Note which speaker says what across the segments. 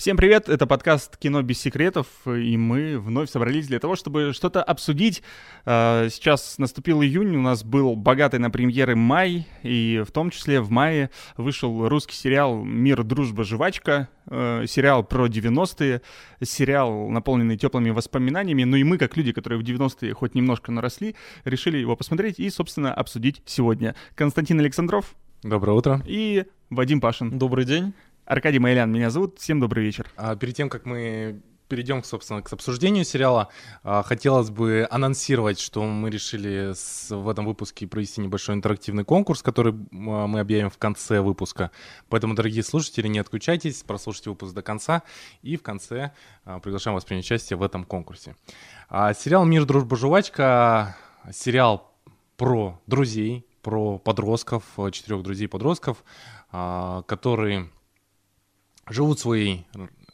Speaker 1: Всем привет, это подкаст «Кино без секретов», и мы вновь собрались для того, чтобы что-то обсудить. А, сейчас наступил июнь, у нас был богатый на премьеры май, и в том числе в мае вышел русский сериал «Мир, дружба, жвачка», э, сериал про 90-е, сериал, наполненный теплыми воспоминаниями, ну и мы, как люди, которые в 90-е хоть немножко наросли, решили его посмотреть и, собственно, обсудить сегодня. Константин Александров.
Speaker 2: Доброе утро.
Speaker 1: И Вадим Пашин.
Speaker 3: Добрый день.
Speaker 1: Аркадий Майлян меня зовут. Всем добрый вечер.
Speaker 2: А перед тем, как мы перейдем, собственно, к обсуждению сериала, а, хотелось бы анонсировать, что мы решили в этом выпуске провести небольшой интерактивный конкурс, который а, мы объявим в конце выпуска. Поэтому, дорогие слушатели, не отключайтесь, прослушайте выпуск до конца, и в конце а, приглашаем вас принять участие в этом конкурсе. Сериал «Мир, дружба, жвачка» — сериал про друзей, про подростков, четырех друзей-подростков, которые живут своей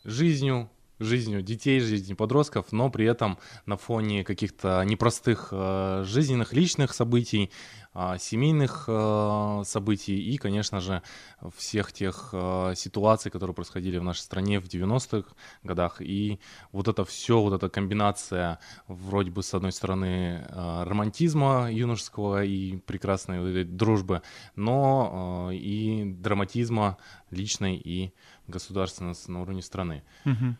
Speaker 2: жизнью, жизнью детей, жизнью подростков, но при этом на фоне каких-то непростых э, жизненных, личных событий, э, семейных э, событий и, конечно же, всех тех э, ситуаций, которые происходили в нашей стране в 90-х годах. И вот это все, вот эта комбинация вроде бы с одной стороны э, романтизма юношеского и прекрасной вот этой дружбы, но э, и драматизма личной и государственной на уровне страны.
Speaker 1: Угу.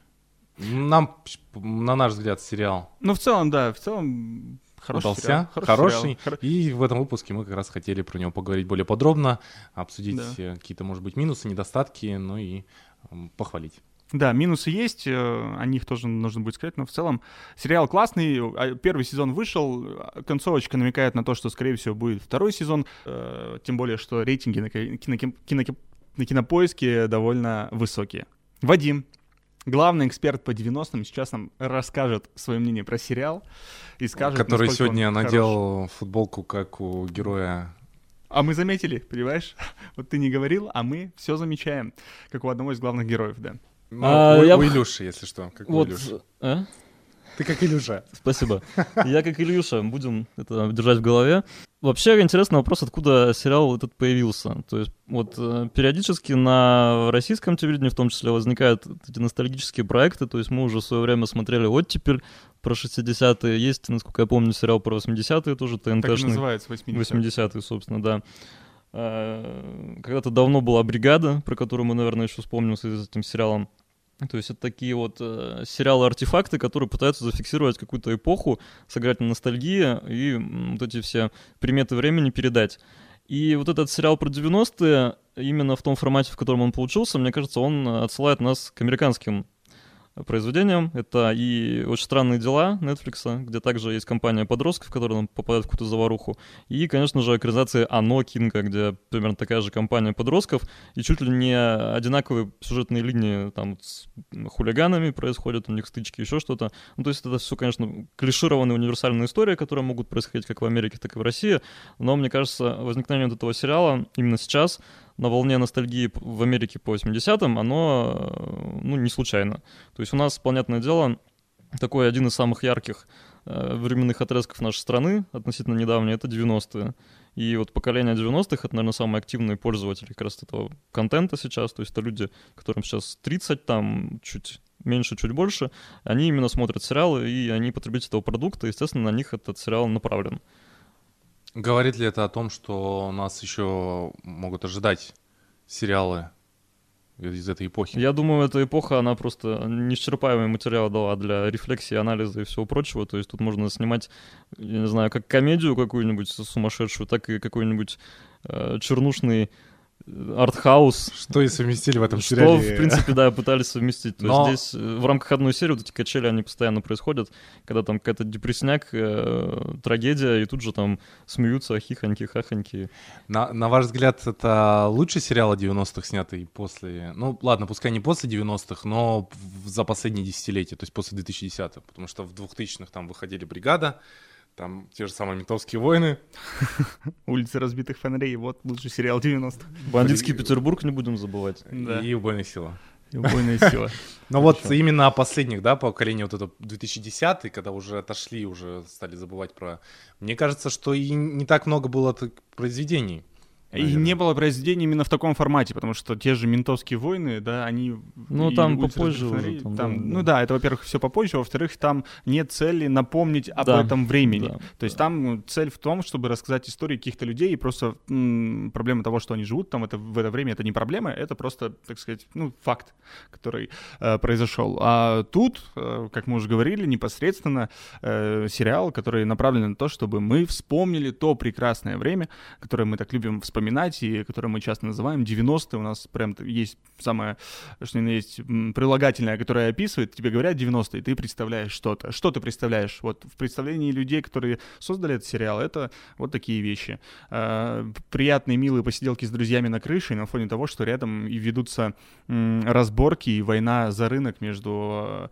Speaker 2: Нам, на наш взгляд, сериал
Speaker 1: Ну, в целом, да, в целом хороший
Speaker 2: удался,
Speaker 1: сериал. Хороший.
Speaker 2: хороший.
Speaker 1: сериал.
Speaker 2: И в этом выпуске мы как раз хотели про него поговорить более подробно, обсудить
Speaker 1: Да.
Speaker 2: э, какие-то, может быть, минусы, недостатки, ну и похвалить.
Speaker 1: Да, минусы есть, э, о них тоже нужно будет сказать, но в целом сериал классный, а, первый сезон вышел, а, концовочка намекает на то, что, скорее всего, будет второй сезон, э, тем более, что рейтинги на, ки- кино- кино- на кинопоиске довольно высокие. Вадим, главный эксперт по 90-м, сейчас нам расскажет свое мнение про сериал и скажет,
Speaker 2: Который сегодня
Speaker 1: хорош.
Speaker 2: надел футболку, как у героя.
Speaker 1: А мы заметили, понимаешь? Вот ты не говорил, а мы все замечаем, как у одного из главных героев, да.
Speaker 2: Ну,
Speaker 3: А,
Speaker 2: у,
Speaker 3: я
Speaker 2: у Илюши, если что. Как у
Speaker 3: Вот,
Speaker 2: Илюши.
Speaker 3: а?
Speaker 2: Ты как Илюша.
Speaker 3: Спасибо. Я как Ильюша, будем это держать в голове. Вообще интересный вопрос, откуда сериал этот появился. То есть вот э, периодически на российском телевидении в том числе возникают эти ностальгические проекты. То есть мы уже в свое время смотрели «Оттепель» про 60-е. Есть, насколько я помню, сериал про 80-е тоже,
Speaker 1: Так и
Speaker 3: ТНТшный.
Speaker 1: называется 80
Speaker 3: 80-е, собственно, да. Э, Когда-то давно была бригада, про которую мы, наверное, еще вспомним с этим сериалом. То есть это такие вот э, сериалы-артефакты, которые пытаются зафиксировать какую-то эпоху, сыграть на ностальгии и м, вот эти все приметы времени передать. И вот этот сериал про 90-е, именно в том формате, в котором он получился, мне кажется, он э, отсылает нас к американским произведениям. Это и «Очень странные дела» Netflix, где также есть компания подростков, которые там попадают в какую-то заваруху. И, конечно же, экранизация «Оно» Кинга, где примерно такая же компания подростков, и чуть ли не одинаковые сюжетные линии там с хулиганами происходят, у них стычки, еще что-то. Ну, то есть это все, конечно, клишированные универсальные истории, которые могут происходить как в Америке, так и в России. Но, мне кажется, возникновение вот этого сериала именно сейчас на волне ностальгии в Америке по 80-м, оно, э, ну, не случайно. То есть у нас, понятное дело, такой один из самых ярких э, временных отрезков нашей страны, относительно недавний, это 90-е. И вот поколение 90-х — это, наверное, самые активные пользователи как раз этого контента сейчас. То есть это люди, которым сейчас 30, там, чуть меньше, чуть больше. Они именно смотрят сериалы, и они потребители этого продукта, естественно, на них этот сериал направлен.
Speaker 2: Говорит ли это о том, что нас еще могут ожидать сериалы из этой эпохи?
Speaker 3: Я думаю, эта эпоха, она просто неисчерпаемый материал дала для рефлексии, анализа и всего прочего. То есть тут можно снимать, я не знаю, как комедию какую-нибудь сумасшедшую, так и какой-нибудь э, чернушный артхаус.
Speaker 2: Что и совместили в этом
Speaker 3: Что,
Speaker 2: сериале?
Speaker 3: в принципе, да, пытались совместить. То
Speaker 2: Но-
Speaker 3: есть здесь э, в рамках одной серии вот эти качели, они постоянно происходят, когда там какая-то депрессняк, э, трагедия, и тут же там смеются, хихоньки, хахоньки.
Speaker 2: На, на ваш взгляд, это лучший сериал о 90-х, снятый после... Ну, ладно, пускай не после 90-х, но за последние десятилетия, то есть после 2010-х. Потому что в 2000-х там выходили «Бригада», там те же самые «Ментовские войны».
Speaker 1: Улицы разбитых фонарей, вот лучший сериал 90-х.
Speaker 3: Бандитский Петербург не будем забывать.
Speaker 1: Да.
Speaker 2: и «Убойная сила».
Speaker 1: И убойная сила.
Speaker 2: Но вот именно о последних, да, поколении вот это 2010 когда уже отошли, уже стали забывать про... Мне кажется, что и не так много было так
Speaker 1: И не было произведений именно в таком формате, потому что те же «Ментовские войны», да, они...
Speaker 3: Ну, там попозже уже. Там,
Speaker 1: там, да, ну да, это, во-первых, все попозже, во-вторых, там нет цели напомнить об да, этом времени. Да, То есть да. там цель в том, чтобы рассказать истории каких-то людей, и просто м- проблема того, что они живут там это, в это время, это не проблема, это просто, так сказать, ну, факт, который э, произошел. А тут, э, как мы уже говорили, непосредственно э, сериал, который направлен на то, чтобы мы вспомнили то прекрасное время, которое мы так любим вспоминать и которое мы часто называем 90-е. У нас прям есть самое, что ни есть, прилагательное, которое описывает, тебе говорят 90-е, ты представляешь что-то. Что ты представляешь? Вот в представлении людей, которые создали этот сериал, это вот такие вещи. Э, приятные, милые посиделки с друзьями на крыше на фоне того, что рядом и ведутся разборки и война за рынок между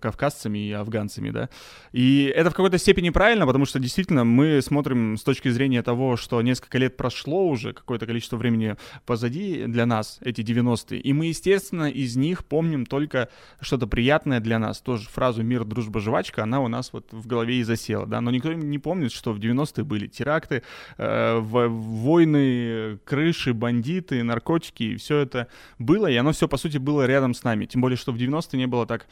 Speaker 1: кавказцами и афганцами, да. И это в какой-то степени правильно, потому что действительно мы смотрим с точки зрения того, что несколько лет прошло уже, какое-то количество времени позади для нас, эти 90-е, и мы, естественно, из них помним только что-то приятное для нас. Тоже фразу «мир, дружба, жвачка», она у нас вот в голове и засела, да, но никто не помнит, что в 90-е были теракты, э, войны, крыши, бандиты, наркотики, и все это было, и оно все, по сути, было рядом с нами. Тем более, что в 90-е не было так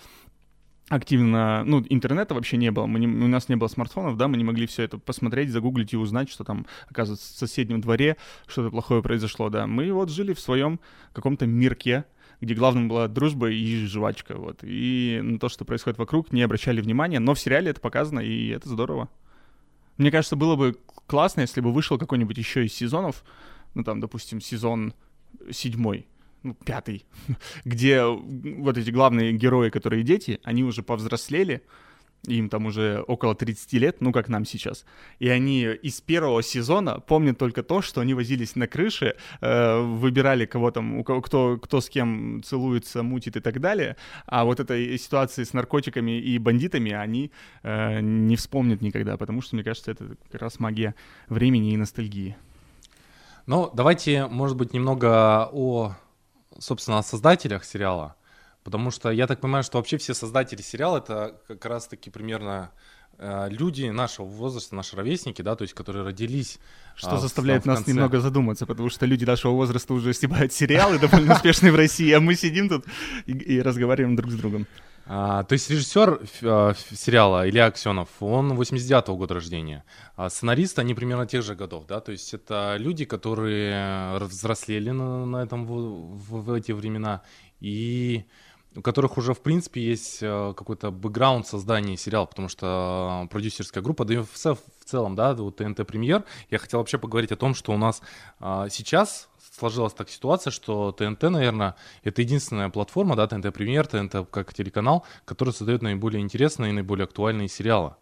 Speaker 1: активно, ну, интернета вообще не было, мы не, у нас не было смартфонов, да, мы не могли все это посмотреть, загуглить и узнать, что там, оказывается, в соседнем дворе что-то плохое произошло, да. Мы вот жили в своем каком-то мирке, где главным была дружба и жвачка, вот. И на то, что происходит вокруг, не обращали внимания, но в сериале это показано, и это здорово. Мне кажется, было бы классно, если бы вышел какой-нибудь еще из сезонов, ну, там, допустим, сезон седьмой, ну, пятый, где вот эти главные герои, которые дети, они уже повзрослели, им там уже около 30 лет, ну, как нам сейчас. И они из первого сезона помнят только то, что они возились на крыше, э, выбирали кого там, у кого, кто, кто с кем целуется, мутит и так далее. А вот этой ситуации с наркотиками и бандитами они э, не вспомнят никогда, потому что, мне кажется, это как раз магия времени и ностальгии.
Speaker 2: Ну, давайте, может быть, немного о собственно, о создателях сериала. Потому что я так понимаю, что вообще все создатели сериала это как раз-таки примерно э, люди нашего возраста, наши ровесники, да, то есть которые родились.
Speaker 1: Что а, заставляет нас конце... немного задуматься, потому что люди нашего возраста уже снимают сериалы довольно успешные в России, а мы сидим тут и, и разговариваем друг с другом.
Speaker 2: А, то есть режиссер а, сериала Илья Аксенов, он 89-го года рождения. А сценарист, они примерно тех же годов, да? То есть это люди, которые взрослели на, на этом в, в, в эти времена и у которых уже, в принципе, есть э, какой-то бэкграунд создания сериала, потому что продюсерская группа, да и в, в целом, да, вот ТНТ Премьер, я хотел вообще поговорить о том, что у нас а, сейчас сложилась так ситуация, что ТНТ, наверное, это единственная платформа, да, ТНТ Премьер, ТНТ как телеканал, который создает наиболее интересные и наиболее актуальные сериалы.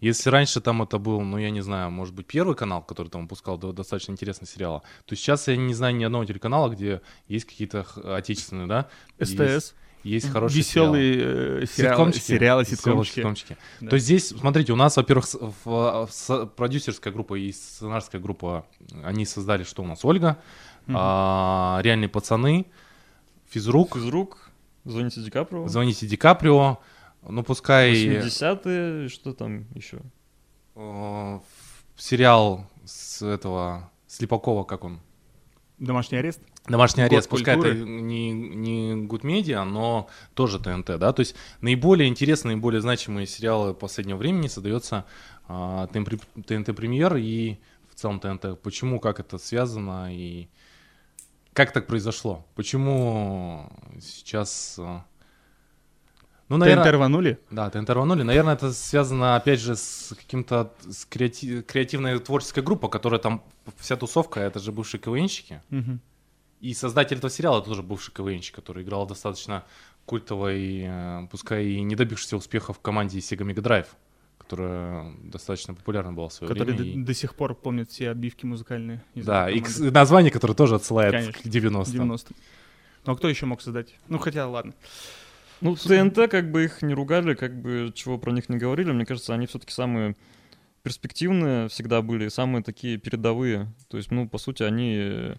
Speaker 2: Если раньше там это был, ну, я не знаю, может быть, первый канал, который там выпускал достаточно интересные сериалы, то сейчас я не знаю ни одного телеканала, где есть какие-то отечественные, да?
Speaker 1: СТС. Есть,
Speaker 2: есть хорошие
Speaker 1: Веселые сериалы, ситкомчики. сериалы, ситкомчики. ситкомчики.
Speaker 2: Да. То есть здесь, смотрите, у нас, во-первых, в, в, продюсерская группа и сценарская группа, они создали, что у нас, Ольга, угу. а, «Реальные пацаны», «Физрук».
Speaker 3: «Физрук», «Звоните Ди Каприо».
Speaker 2: «Звоните Ди Каприо», ну пускай...
Speaker 3: 80-е, что там еще?
Speaker 2: Э, сериал с этого Слепакова, как он?
Speaker 1: Домашний арест?
Speaker 2: Домашний арест, Год пускай культуры. это не, не Good Media, но тоже ТНТ, да, то есть наиболее интересные, наиболее значимые сериалы последнего времени создается а, ТНТ Премьер и в целом ТНТ. Почему, как это связано и как так произошло? Почему сейчас а,
Speaker 1: ну, наверное, ТНТ рванули?
Speaker 2: Да, ТНТ рванули. Наверное, это связано, опять же, с каким-то с креати... креативной творческой группой, которая там, вся тусовка, это же бывшие КВНщики. Угу. И создатель этого сериала тоже бывший КВНщик, который играл достаточно культовой, э, пускай и не добившийся успеха в команде Sega Mega Drive, которая достаточно популярна была в свое
Speaker 1: который
Speaker 2: время.
Speaker 1: До, до сих пор помнит все отбивки музыкальные.
Speaker 2: Да, и название, которое тоже отсылает Конечно, к 90-м.
Speaker 1: 90 Ну а кто еще мог создать? Ну хотя, ладно.
Speaker 3: Ну, ТНТ, как бы их не ругали, как бы чего про них не говорили, мне кажется, они все-таки самые перспективные всегда были, самые такие передовые. То есть, ну, по сути, они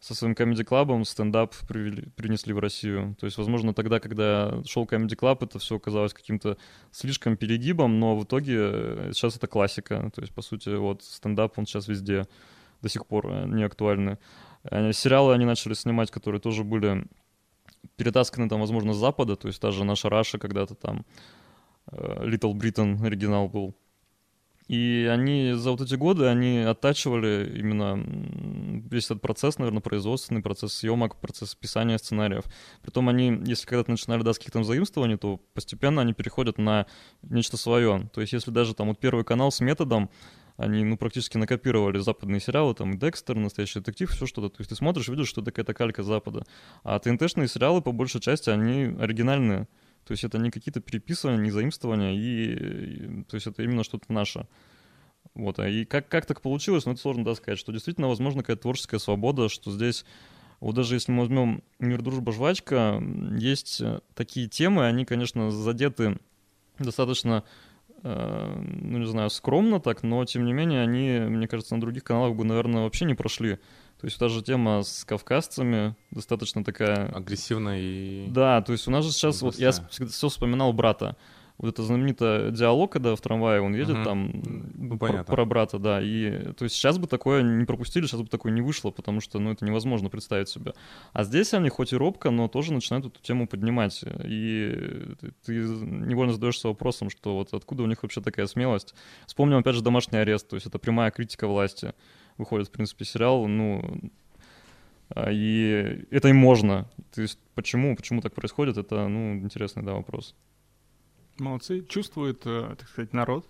Speaker 3: со своим Comedy Club стендап привели, принесли в Россию. То есть, возможно, тогда, когда шел Comedy Club, это все казалось каким-то слишком перегибом, но в итоге э, сейчас это классика. То есть, по сути, вот стендап, он сейчас везде. до сих пор э, не актуальны. Э, сериалы они начали снимать, которые тоже были перетасканы там, возможно, с Запада, то есть та же наша Раша когда-то там, Little Britain оригинал был. И они за вот эти годы, они оттачивали именно весь этот процесс, наверное, производственный процесс съемок, процесс писания сценариев. Притом они, если когда-то начинали да, с каких-то заимствований, то постепенно они переходят на нечто свое. То есть если даже там вот первый канал с методом, они, ну, практически накопировали западные сериалы, там, Декстер, Настоящий детектив, все что-то. То есть ты смотришь, видишь, что это какая-то калька Запада. А ТНТшные сериалы, по большей части, они оригинальные. То есть это не какие-то переписывания, не заимствования, и, то есть это именно что-то наше. Вот, а и как, как так получилось, ну, это сложно да, сказать, что действительно, возможно, какая-то творческая свобода, что здесь, вот даже если мы возьмем «Мир, дружба, жвачка», есть э, такие темы, они, конечно, задеты достаточно, э, ну, не знаю, скромно так, но, тем не менее, они, мне кажется, на других каналах бы, наверное, вообще не прошли. То есть та же тема с кавказцами достаточно такая...
Speaker 2: Агрессивная и...
Speaker 3: Да, то есть у нас же сейчас... Вот я все вспоминал брата. Вот это знаменитый диалог, когда в трамвае он едет угу. там
Speaker 2: ну,
Speaker 3: про, про брата, да. И то есть сейчас бы такое не пропустили, сейчас бы такое не вышло, потому что, ну, это невозможно представить себе. А здесь они хоть и робко, но тоже начинают эту тему поднимать. И ты невольно задаешься вопросом, что вот откуда у них вообще такая смелость. Вспомним, опять же, домашний арест, то есть это прямая критика власти выходит, в принципе, сериал, ну, а, и это им можно. То есть почему, почему так происходит, это, ну, интересный, да, вопрос.
Speaker 1: Молодцы. Чувствует, э, так сказать, народ.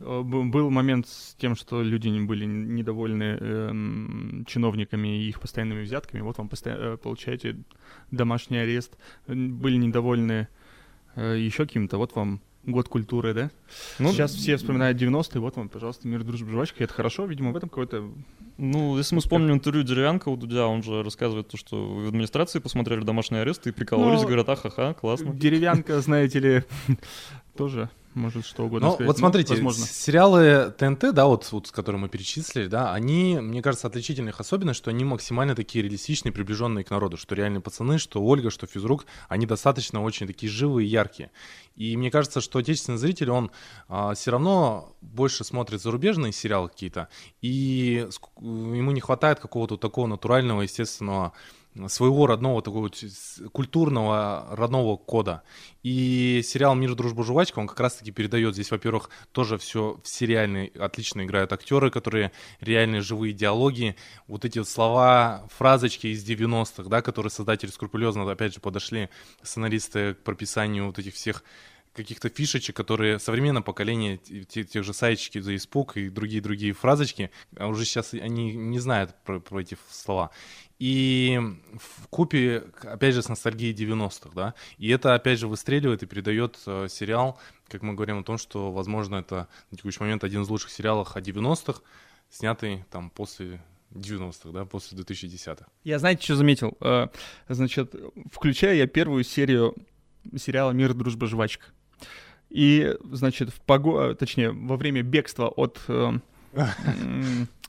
Speaker 1: Э, был момент с тем, что люди были недовольны э, чиновниками и их постоянными взятками. Вот вам постоянно, э, получаете домашний арест. Были недовольны еще каким-то. Вот вам год культуры, да? Ну, Сейчас все вспоминают 90-е, вот вам, пожалуйста, мир, дружба, жвачка, и это хорошо, видимо, в этом какой-то...
Speaker 3: Ну, если мы вспомним интервью Деревянка у Дудя, он же рассказывает то, что в администрации посмотрели домашний арест и прикололись, Но... говорят, ахаха, классно.
Speaker 1: Деревянка, знаете ли, тоже может что угодно
Speaker 2: Но
Speaker 1: сказать.
Speaker 2: вот ну, смотрите, ну, возможно. сериалы ТНТ, да, вот, вот, которые мы перечислили, да, они, мне кажется, отличительная их особенность, что они максимально такие реалистичные, приближенные к народу, что реальные пацаны, что Ольга, что физрук, они достаточно очень такие живые и яркие. И мне кажется, что отечественный зритель, он а, все равно больше смотрит зарубежные сериалы какие-то, и ему не хватает какого-то такого натурального, естественного своего родного такого культурного родного кода. И сериал «Мир, дружба, жвачка», он как раз-таки передает здесь, во-первых, тоже все в сериальный, отлично играют актеры, которые реальные живые диалоги, вот эти вот слова, фразочки из 90-х, да, которые создатели скрупулезно, опять же, подошли, сценаристы к прописанию вот этих всех каких-то фишечек, которые современное поколение, тех, тех же сайчики за испуг и другие-другие фразочки, а уже сейчас они не знают про, про эти слова. И в купе, опять же, с ностальгией 90-х, да, и это, опять же, выстреливает и передает э, сериал, как мы говорим о том, что, возможно, это на текущий момент один из лучших сериалов о 90-х, снятый там после 90-х, да, после 2010-х.
Speaker 1: Я, знаете, что заметил? Э, значит, включаю я первую серию сериала «Мир, дружба, жвачка». И, значит, в пого... точнее, во время бегства от э,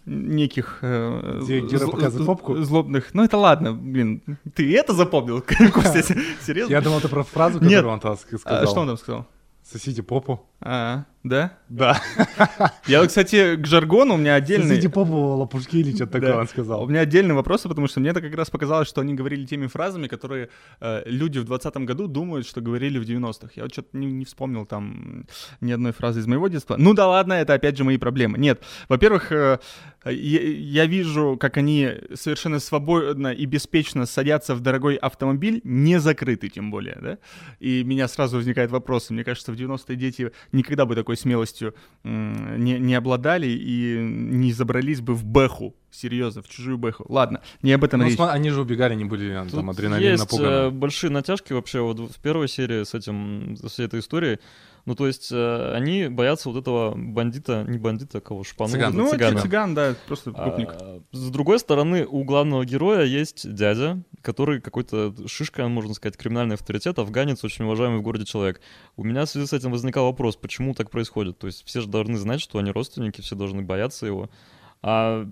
Speaker 1: неких э,
Speaker 2: где, зл- попку?
Speaker 1: злобных. Ну это ладно, блин, ты это запомнил, Костя, серьезно?
Speaker 2: Я думал, ты про фразу, которую он сказал. А
Speaker 1: что он там сказал?
Speaker 2: Сосите попу.
Speaker 1: А, да?
Speaker 2: Да.
Speaker 1: Я, кстати, к жаргону у меня отдельный...
Speaker 2: Сосите попу, лопушки или что-то такое он сказал.
Speaker 1: У меня отдельный вопрос, потому что мне это как раз показалось, что они говорили теми фразами, которые э, люди в 20 году думают, что говорили в 90-х. Я вот что-то не, не вспомнил там ни одной фразы из моего детства. Ну да ладно, это опять же мои проблемы. Нет, во-первых, э, я, я вижу, как они совершенно свободно и беспечно садятся в дорогой автомобиль, не закрытый тем более, да? И меня сразу возникает вопрос, мне кажется, в 90-е дети никогда бы такой смелостью не, не обладали и не забрались бы в бэху, серьезно, в чужую бэху. Ладно, не об этом ну, речь.
Speaker 2: См- они же убегали, они были Тут там адреналин
Speaker 3: есть напуганы. большие натяжки вообще вот в первой серии с этим, с всей этой историей. Ну, то есть э, они боятся вот этого бандита, не бандита, а кого, шпану.
Speaker 1: Цыган. Ну, цыгана. цыган, да, просто гопник.
Speaker 3: А, с другой стороны, у главного героя есть дядя, который какой-то шишка, можно сказать, криминальный авторитет, афганец, очень уважаемый в городе человек. У меня в связи с этим возникал вопрос, почему так происходит? То есть все же должны знать, что они родственники, все должны бояться его. А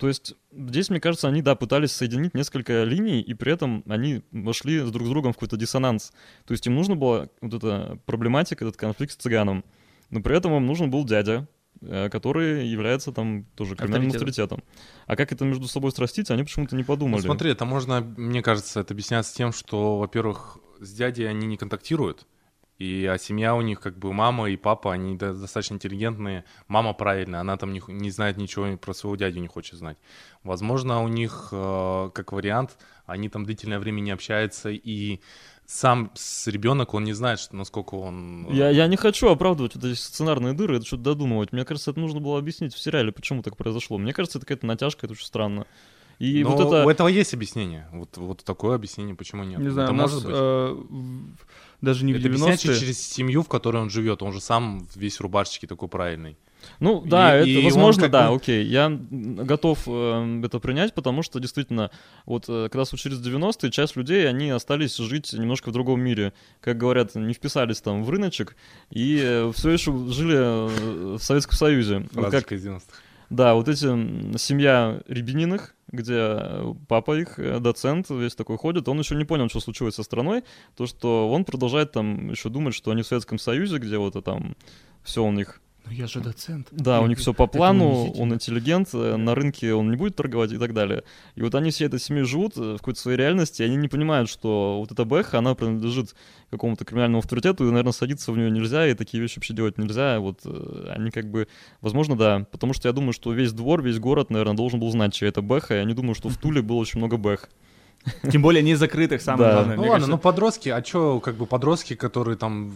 Speaker 3: то есть здесь, мне кажется, они, да, пытались соединить несколько линий, и при этом они вошли друг с другом в какой-то диссонанс. То есть им нужна была вот эта проблематика, этот конфликт с цыганом, но при этом им нужен был дядя, э, который является там тоже криминальным
Speaker 1: Авторитетом.
Speaker 3: авторитетом. А как это между собой срастить, они почему-то не
Speaker 2: Ну,
Speaker 3: подумали.
Speaker 2: смотри, это можно, мне кажется, это объясняется тем, что, во-первых, с дядей они не контактируют, и а семья у них, как бы мама и папа, они до- достаточно интеллигентные. Мама правильная, она там не, не знает ничего про своего дядю, не хочет знать. Возможно, у них, э, как вариант, они там длительное время не общаются, и сам с ребенок, он не знает, что, насколько он... э,
Speaker 3: Я, я не хочу оправдывать вот эти сценарные дыры, это что-то додумывать. Мне кажется, это нужно было объяснить в сериале, почему так произошло. Мне кажется, это какая-то натяжка, это очень странно. И
Speaker 2: Но
Speaker 3: вот это...
Speaker 2: у этого есть объяснение. Вот, вот такое объяснение, почему нет.
Speaker 1: Не знаю,
Speaker 2: это
Speaker 1: у нас
Speaker 2: может быть.
Speaker 1: э, даже не в
Speaker 2: Это объясняется
Speaker 1: 90-е.
Speaker 2: через семью, в которой он живет. Он же сам весь в рубашечке такой правильный.
Speaker 3: Ну да,
Speaker 2: И-
Speaker 3: это,
Speaker 2: и
Speaker 3: возможно,
Speaker 2: как
Speaker 3: да, окей. Я готов э, это принять, потому что действительно, вот э, когда случились 90-е, часть людей, они остались жить немножко в другом мире. Как говорят, не вписались там в рыночек и все еще жили э, в Советском Союзе. Вот как,
Speaker 2: Фразочка из 90-х.
Speaker 3: да, вот эти семья Рябининых, где э, папа их, э, доцент, весь такой ходит, он еще не понял, что случилось со страной, то, что он продолжает там еще думать, что они в Советском Союзе, где вот э, там все у них
Speaker 1: Ну я же доцент.
Speaker 3: да, у них все по плану, он интеллигент, э, на рынке он не будет торговать и так далее. И вот они всей этой семьей живут э, в какой-то своей реальности, и они не понимают, что вот эта Бэха, она принадлежит какому-то криминальному авторитету, и, наверное, садиться в нее нельзя, и такие вещи вообще делать нельзя. Вот э, они как бы, возможно, да, потому что я думаю, что весь двор, весь город, наверное, должен был знать, чья это Бэха, и я не думаю, что в Туле было очень много Бэх.
Speaker 1: Тем более не закрытых, самое
Speaker 3: Да.
Speaker 1: главное.
Speaker 2: Ну ладно,
Speaker 1: кажется,
Speaker 2: ну подростки, а чё, как бы подростки, которые там,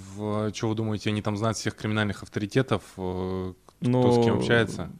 Speaker 2: что вы думаете, они там знают всех криминальных авторитетов, э, кто
Speaker 3: Но...
Speaker 2: с кем общается?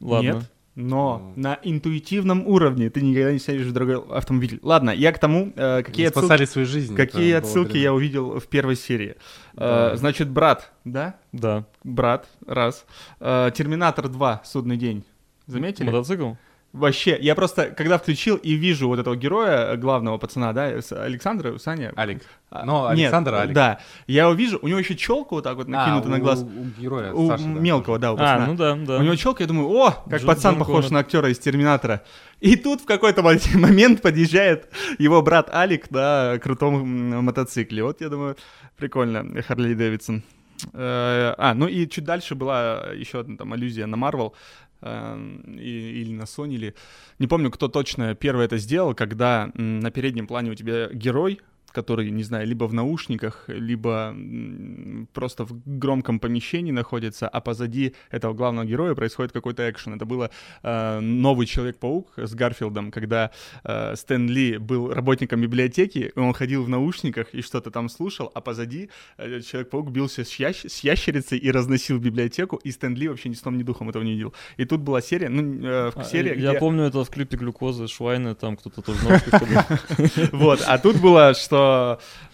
Speaker 3: Ладно.
Speaker 1: Нет. Но
Speaker 2: Ну.
Speaker 1: на интуитивном уровне ты никогда не сядешь в другой автомобиль. Ладно, я к тому, э, какие отсылки,
Speaker 2: спасали свою жизнь.
Speaker 1: какие отсылки я увидел в первой серии. Э,
Speaker 2: Да.
Speaker 1: Значит, брат, да?
Speaker 3: Да.
Speaker 1: Брат, раз. Э, Терминатор 2, судный день. Заметили?
Speaker 3: Мотоцикл?
Speaker 1: Вообще, я просто, когда включил и вижу вот этого героя, э, главного пацана, да, Александра, Саня.
Speaker 2: Алик.
Speaker 1: А,
Speaker 2: Ну,
Speaker 1: нет,
Speaker 2: Александр Алик.
Speaker 1: Да, я его вижу, у него еще челка вот так вот накинута
Speaker 2: А,
Speaker 1: на
Speaker 2: у-
Speaker 1: глаз.
Speaker 2: У, героя,
Speaker 1: У
Speaker 2: Саши, да.
Speaker 1: мелкого, да, у пацана.
Speaker 3: А, ну да, да.
Speaker 1: У него челка, я думаю, о, как
Speaker 3: Джон-
Speaker 1: пацан
Speaker 3: Джон
Speaker 1: похож
Speaker 3: Коннор.
Speaker 1: на актера из Терминатора. И тут в какой-то мо- момент подъезжает его брат Алик на крутом мотоцикле. Вот я думаю, прикольно, Харли Дэвидсон. Э, А, ну и чуть дальше была еще одна там аллюзия на Марвел или на Sony, или... Не помню, кто точно первый это сделал, когда на переднем плане у тебя герой, который, не знаю, либо в наушниках, либо просто в громком помещении находится, а позади этого главного героя происходит какой-то экшен. Это было э, новый Человек-паук с Гарфилдом, когда э, Стэн Ли был работником библиотеки, и он ходил в наушниках и что-то там слушал, а позади э, Человек-паук бился с, ящ- с ящерицей и разносил библиотеку, и Стэн Ли вообще ни сном, ни духом этого не видел. И тут была серия, ну, э, в
Speaker 3: А,
Speaker 1: серия,
Speaker 3: Я
Speaker 1: где...
Speaker 3: помню это в клипе глюкозы Швайны, там кто-то тоже.
Speaker 1: Вот, а тут было, что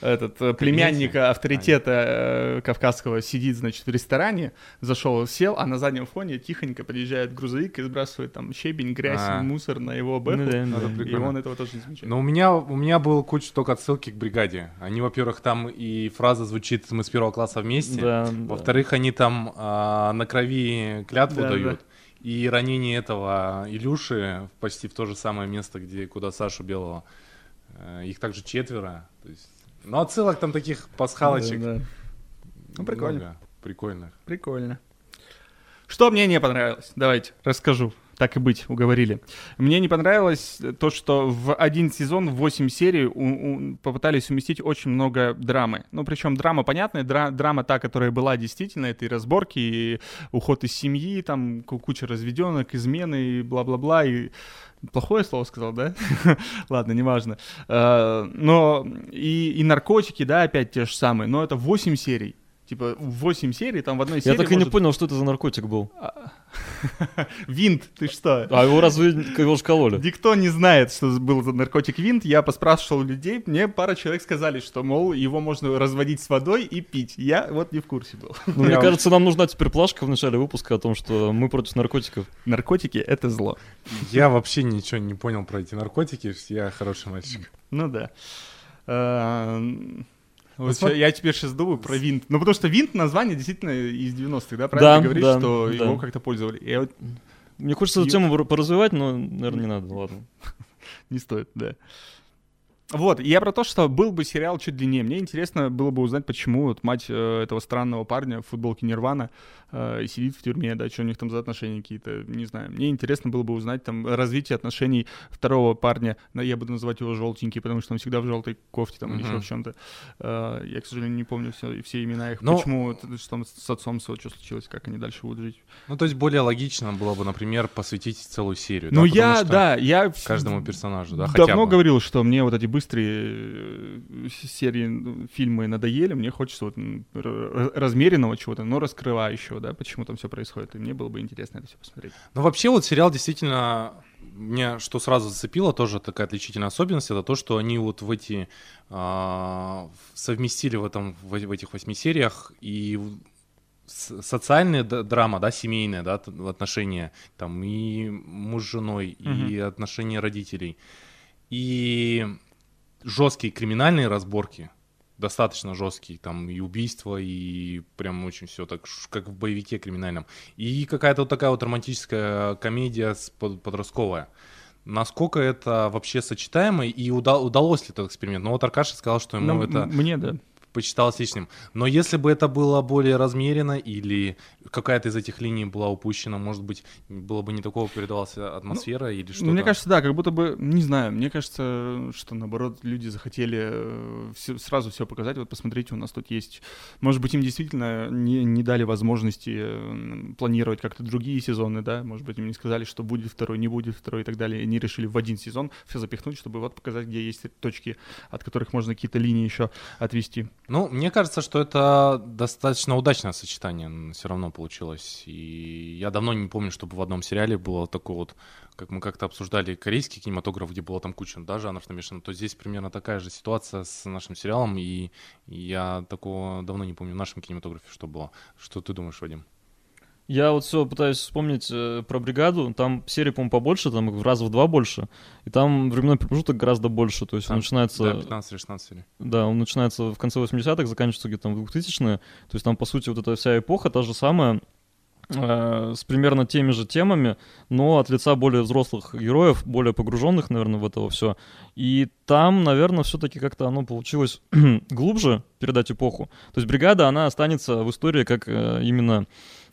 Speaker 1: этот э, племянник
Speaker 2: Кабинете?
Speaker 1: авторитета э, кавказского сидит, значит, в ресторане, зашел, сел, а на заднем фоне тихонько подъезжает грузовик и сбрасывает там щебень, грязь,
Speaker 2: А.
Speaker 1: мусор на его бэху.
Speaker 3: Ну да,
Speaker 2: Ну, это
Speaker 3: да.
Speaker 1: И он этого тоже не замечает.
Speaker 2: Но у меня, у меня был куча только отсылки к бригаде. Они, во-первых, там и фраза звучит «мы с первого класса вместе».
Speaker 3: Да, да.
Speaker 2: Во-вторых, они там а, на крови клятву
Speaker 1: Да,
Speaker 2: дают. И ранение этого Илюши почти в то же самое место, где куда Сашу Белого. Э, Их также четверо. То есть... Ну, отсылок там таких пасхалочек.
Speaker 1: Да, да. Ну, прикольно.
Speaker 2: много Прикольных.
Speaker 1: Прикольно. Что мне не понравилось? Давайте расскажу. Так и быть, уговорили. Мне не понравилось то, что в один сезон, в 8 серий у- у- попытались уместить очень много драмы. Ну, причем драма понятная, дра- драма та, которая была действительно, это и разборки, и уход из семьи, там ку- куча разведенок, измены, и бла-бла-бла, и Плохое слово сказал, да? Ладно, неважно. Э, Но и, и наркотики, да, опять те же самые, но это 8 серий. Типа 8 серий, там в одной серии
Speaker 3: Я так и не
Speaker 1: может-
Speaker 3: понял, что это за наркотик был.
Speaker 1: Винт, ты что?
Speaker 3: А его разве его же кололи?
Speaker 1: Никто не знает, что был за наркотик винт. Я поспрашивал людей, мне пара человек сказали, что, мол, его можно разводить с водой и пить. Я вот не в курсе был.
Speaker 3: Ну, мне кажется, нам нужна теперь плашка в начале выпуска о том, что мы против наркотиков.
Speaker 1: Наркотики — это зло.
Speaker 2: Я вообще ничего не понял про эти наркотики. Я хороший мальчик.
Speaker 1: Ну да. Вот
Speaker 2: смо-
Speaker 1: ща- я теперь сейчас думаю про винт. Ну, потому что винт название действительно из 90-х, да? Правильно
Speaker 3: Да,
Speaker 1: ты говоришь,
Speaker 3: да,
Speaker 1: что
Speaker 3: да.
Speaker 1: его как-то пользовали. Я вот
Speaker 3: Мне хочется эту тему пор- поразвивать, но, наверное, не надо, ладно.
Speaker 1: не стоит, да. Вот, я про то, что был бы сериал чуть длиннее. Мне интересно было бы узнать, почему вот мать э, этого странного парня в футболке Нирвана э, сидит в тюрьме, да, что у них там за отношения какие-то, не знаю. Мне интересно было бы узнать там развитие отношений второго парня, я буду называть его желтенький, потому что он всегда в желтой кофте там mm-hmm. или еще в чем-то. Э, я, к сожалению, не помню все, все имена их. Но... Почему, что там с отцом своего, что случилось, как они дальше будут жить.
Speaker 2: Ну, то есть более логично было бы, например, посвятить целую серию.
Speaker 1: Ну, да? я, да, я...
Speaker 2: Каждому персонажу, да,
Speaker 1: Давно говорил, что мне вот эти быстрые э, серии, фильмы надоели, мне хочется вот размеренного чего-то, но раскрывающего, да, почему там все происходит, и мне было бы интересно это все посмотреть.
Speaker 2: Ну, вообще вот сериал действительно меня что сразу зацепило, тоже такая отличительная особенность, это то, что они вот в эти э, совместили в этом в, в этих восьми сериях и социальная драма, да, семейная, да, отношения там и муж с женой, mm-hmm. и отношения родителей, и жесткие криминальные разборки, достаточно жесткие, там и убийства, и прям очень все так, как в боевике криминальном. И какая-то вот такая вот романтическая комедия подростковая. Насколько это вообще сочетаемо и уда- удалось ли этот эксперимент? Ну вот Аркаша сказал, что ему ну, это...
Speaker 1: Мне, да
Speaker 2: посчиталось лишним. Но если бы это было более размеренно или какая-то из этих линий была упущена, может быть, было бы не такого передавалась атмосфера ну, или что-то?
Speaker 1: Мне кажется, да, как будто бы, не знаю, мне кажется, что наоборот люди захотели э, все, сразу все показать. Вот посмотрите, у нас тут есть... Может быть, им действительно не, не дали возможности э, планировать как-то другие сезоны, да? Может быть, им не сказали, что будет второй, не будет второй и так далее. И они решили в один сезон все запихнуть, чтобы вот показать, где есть точки, от которых можно какие-то линии еще отвести.
Speaker 2: Ну, мне кажется, что это достаточно удачное сочетание все равно получилось. И я давно не помню, чтобы в одном сериале было такое вот, как мы как-то обсуждали корейский кинематограф, где было там куча да, жанров намешано, то здесь примерно такая же ситуация с нашим сериалом, и я такого давно не помню в нашем кинематографе, что было. Что ты думаешь, Вадим?
Speaker 3: Я вот все пытаюсь вспомнить э, про бригаду. Там серии, по-моему, побольше, там в раза в два больше. И там временной промежуток гораздо больше. То есть там, он начинается...
Speaker 2: Да, 15 или 16 серий.
Speaker 3: Да, он начинается в конце 80-х, заканчивается где-то там в 2000-е. То есть там, по сути, вот эта вся эпоха та же самая, э, с примерно теми же темами, но от лица более взрослых героев, более погруженных, наверное, в это все. И там, наверное, все-таки как-то оно получилось глубже передать эпоху. То есть бригада, она останется в истории как э, именно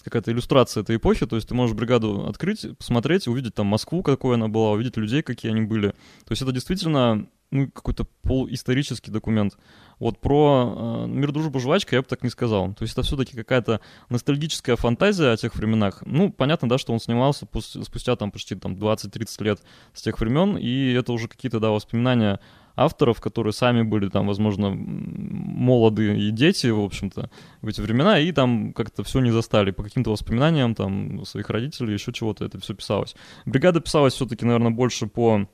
Speaker 3: какая-то иллюстрация этой эпохи, то есть ты можешь бригаду открыть, посмотреть, увидеть там Москву, какой она была, увидеть людей, какие они были. То есть это действительно ну, какой-то полуисторический документ. Вот про э, «Мир, дружба, жвачка» я бы так не сказал. То есть это все-таки какая-то ностальгическая фантазия о тех временах. Ну, понятно, да, что он снимался спустя там почти там 20-30 лет с тех времен, и это уже какие-то, да, воспоминания авторов, которые сами были там, возможно, молоды и дети, в общем-то, в эти времена, и там как-то все не застали. По каким-то воспоминаниям там своих родителей, еще чего-то это все писалось. Бригада писалась все-таки, наверное, больше по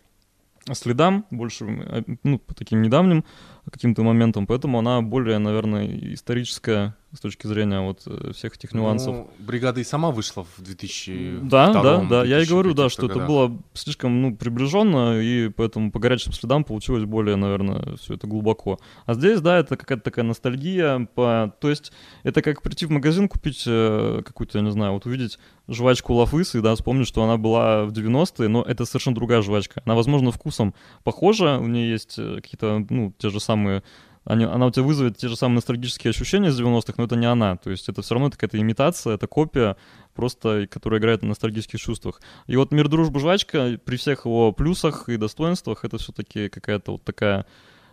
Speaker 3: следам, больше, э, ну, по таким недавним каким-то моментам, поэтому она более, наверное, историческая с точки зрения вот э, всех этих нюансов. Ну,
Speaker 2: бригада и сама вышла в 2000
Speaker 3: Да, да, да, я и говорю, да, что годах. это было слишком, ну, приближенно, и поэтому по горячим следам получилось более, наверное, все это глубоко. А здесь, да, это какая-то такая ностальгия, по... то есть это как прийти в магазин, купить э, какую-то, я не знаю, вот увидеть жвачку Лафыс, и, да, вспомнить, что она была в 90-е, но это совершенно другая жвачка. Она, возможно, вкусом похожа, у нее есть э, какие-то, ну, те же самые они, она у тебя вызовет те же самые ностальгические ощущения из 90-х, но это не она. То есть это все равно какая-то имитация, это копия, просто которая играет на ностальгических чувствах. И вот «Мир, дружба, жвачка» при всех его плюсах и достоинствах это все-таки какая-то вот такая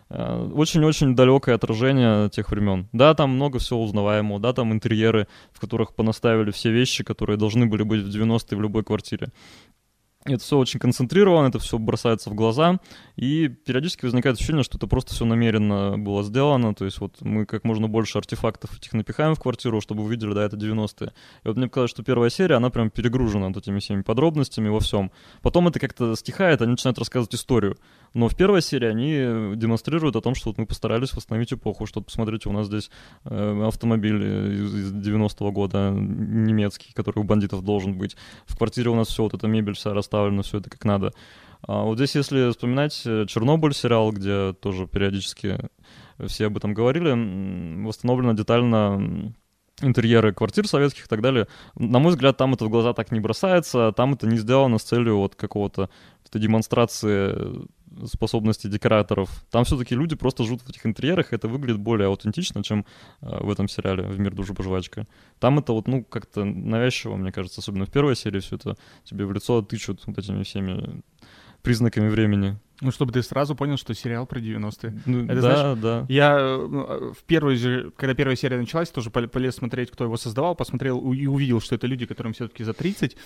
Speaker 3: э, очень-очень далекое отражение тех времен. Да, там много всего узнаваемого, да, там интерьеры, в которых понаставили все вещи, которые должны были быть в 90-е в любой квартире. Это все очень концентрировано, это все бросается в глаза, и периодически возникает ощущение, что это просто все намеренно было сделано, то есть вот мы как можно больше артефактов этих напихаем в квартиру, чтобы вы видели, да, это 90-е. И вот мне показалось, что первая серия, она прям перегружена вот этими всеми подробностями во всем. Потом это как-то стихает, они начинают рассказывать историю. Но в первой серии они демонстрируют о том, что вот мы постарались восстановить эпоху, что посмотрите, у нас здесь э, автомобиль из 90-го года немецкий, который у бандитов должен быть. В квартире у нас все, вот эта мебель вся расставлена, все это как надо. А вот здесь, если вспоминать э, Чернобыль сериал, где тоже периодически все об этом говорили, восстановлено детально интерьеры квартир советских и так далее. На мой взгляд, там это в глаза так не бросается, там это не сделано с целью вот какого-то демонстрации способности декораторов. Там все-таки люди просто живут в этих интерьерах, и это выглядит более аутентично, чем э, в этом сериале «В мир душа пожвачка». Там это вот, ну, как-то навязчиво, мне кажется, особенно в первой серии все это тебе в лицо тычут вот этими всеми признаками времени.
Speaker 1: Ну, чтобы ты сразу понял, что сериал про 90-е.
Speaker 3: Ну,
Speaker 1: Это,
Speaker 3: да,
Speaker 1: знаешь,
Speaker 3: да.
Speaker 1: Я э, в первой же, когда первая серия началась, тоже пол- полез смотреть, кто его создавал, посмотрел и увидел, что это люди, которым все-таки за 30,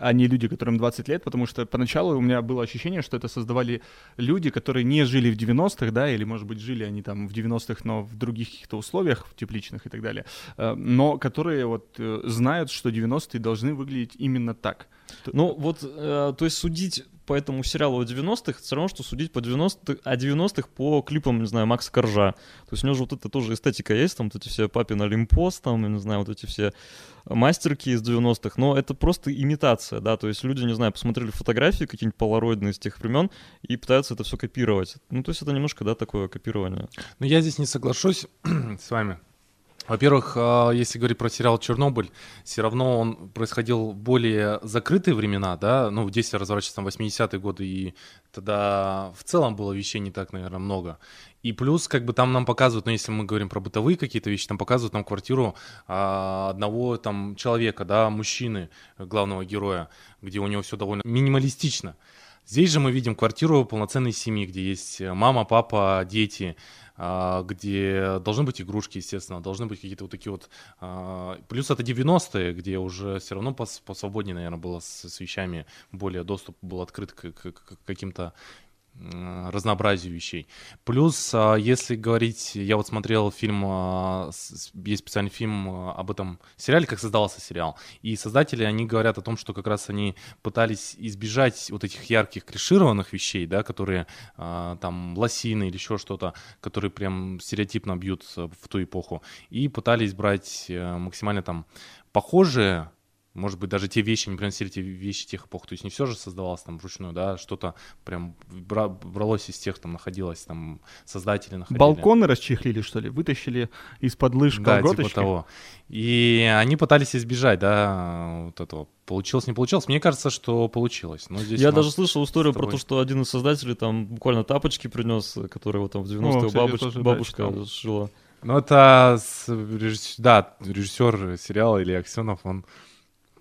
Speaker 1: а не люди, которым 20 лет, потому что поначалу у меня было ощущение, что это создавали люди, которые не жили в 90-х, да, или, может быть, жили они там в 90-х, но в других каких-то условиях, в тепличных и так далее, э, но которые вот э, знают, что 90-е должны выглядеть именно так.
Speaker 3: Ну, вот, э, то есть судить по этому сериалу о 90-х, все равно, что судить по 90 о 90-х по клипам, не знаю, Макса Коржа. То есть у него же вот это тоже эстетика есть, там вот эти все папин Олимпос, там, не знаю, вот эти все мастерки из 90-х, но это просто имитация, да, то есть люди, не знаю, посмотрели фотографии какие-нибудь полароидные с тех времен и пытаются это все копировать. Ну, то есть это немножко, да, такое копирование.
Speaker 2: Но я здесь не соглашусь с вами. Во-первых, а, если говорить про сериал «Чернобыль», все равно он происходил в более закрытые времена, да, ну, действие разворачивается там 80-е годы, и тогда в целом было вещей не так, наверное, много. И плюс, как бы там нам показывают, ну, если мы говорим про бытовые какие-то вещи, там показывают нам квартиру а, одного там человека, да, мужчины, главного героя, где у него все довольно минималистично. Здесь же мы видим квартиру полноценной семьи, где есть мама, папа, дети, где должны быть игрушки, естественно, должны быть какие-то вот такие вот... а, Плюс это 90-е, где уже все равно пос- посвободнее, наверное, было с, вещами, более доступ был открыт к, каким-то разнообразию вещей. Плюс, а, если говорить, я вот смотрел фильм, а, есть специальный фильм а, об этом сериале, как создавался сериал, и создатели, они говорят о том, что как раз они пытались избежать вот этих ярких клишированных вещей, да, которые там лосины или еще что-то, которые прям стереотипно бьют э, в ту эпоху, и пытались брать э, максимально там похожие может быть, даже те вещи, не приносили те вещи тех эпох. То есть не все же создавалось там вручную, да, что-то прям бра- бралось из тех, там находилось, там создатели находили.
Speaker 1: Балконы расчехлили, что ли? Вытащили из-под лыж
Speaker 2: Да, типа того. И они пытались избежать, да, вот этого. Получилось, не получилось. Мне кажется, что получилось. Но здесь
Speaker 3: Я даже слышал историю
Speaker 2: с
Speaker 3: про то,
Speaker 2: тобой.
Speaker 3: что один из создателей там буквально тапочки принес, которые вот там в 90-е
Speaker 1: кстати, я
Speaker 3: бабуч-
Speaker 1: да,
Speaker 3: бабушка
Speaker 1: читал.
Speaker 3: сшила.
Speaker 2: Ну, это с- да, режиссер сериала Илья Аксенов, он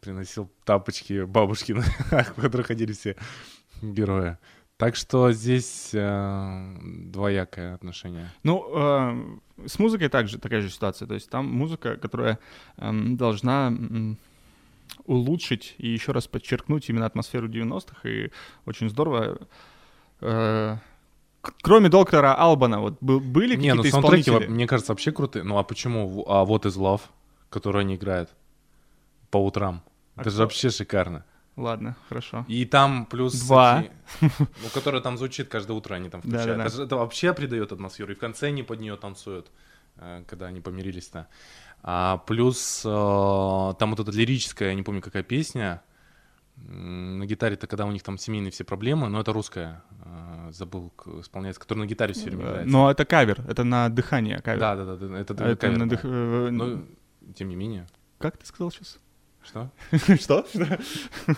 Speaker 2: приносил тапочки бабушки, в которых ходили все герои. Так что здесь э, двоякое отношение.
Speaker 1: Ну, э, с музыкой также такая же ситуация. То есть там музыка, которая эм, должна м, улучшить и еще раз подчеркнуть именно атмосферу 90-х. И очень здорово. э, кроме доктора Албана, вот был- были
Speaker 2: Не, ну
Speaker 1: какие-то
Speaker 2: саундтреки,
Speaker 1: исполнители?
Speaker 2: мне кажется, вообще крутые. Ну а почему? А вот из Love, который они играют по утрам.
Speaker 1: А
Speaker 2: Это же
Speaker 1: кто?
Speaker 2: вообще шикарно.
Speaker 1: Ладно, хорошо.
Speaker 2: И там плюс...
Speaker 1: Два.
Speaker 2: эти- ну, который там звучит каждое утро, они там включают.
Speaker 1: Да-да-да.
Speaker 2: Это, же- это вообще придает атмосферу. И в конце они под нее танцуют, э, когда они помирились-то. А, плюс э, там вот эта лирическая, я не помню, какая песня. На гитаре-то, когда у них там семейные все проблемы, но это русская, э, забыл, исполняется, которая на гитаре все время играется.
Speaker 1: Но это кавер, это на дыхание кавер.
Speaker 2: Да, да, да, да, это,
Speaker 1: это
Speaker 2: кавер,
Speaker 1: на
Speaker 2: да.
Speaker 1: дых-
Speaker 2: Но, тем не менее.
Speaker 1: Как ты сказал сейчас?
Speaker 2: Что?
Speaker 1: Что?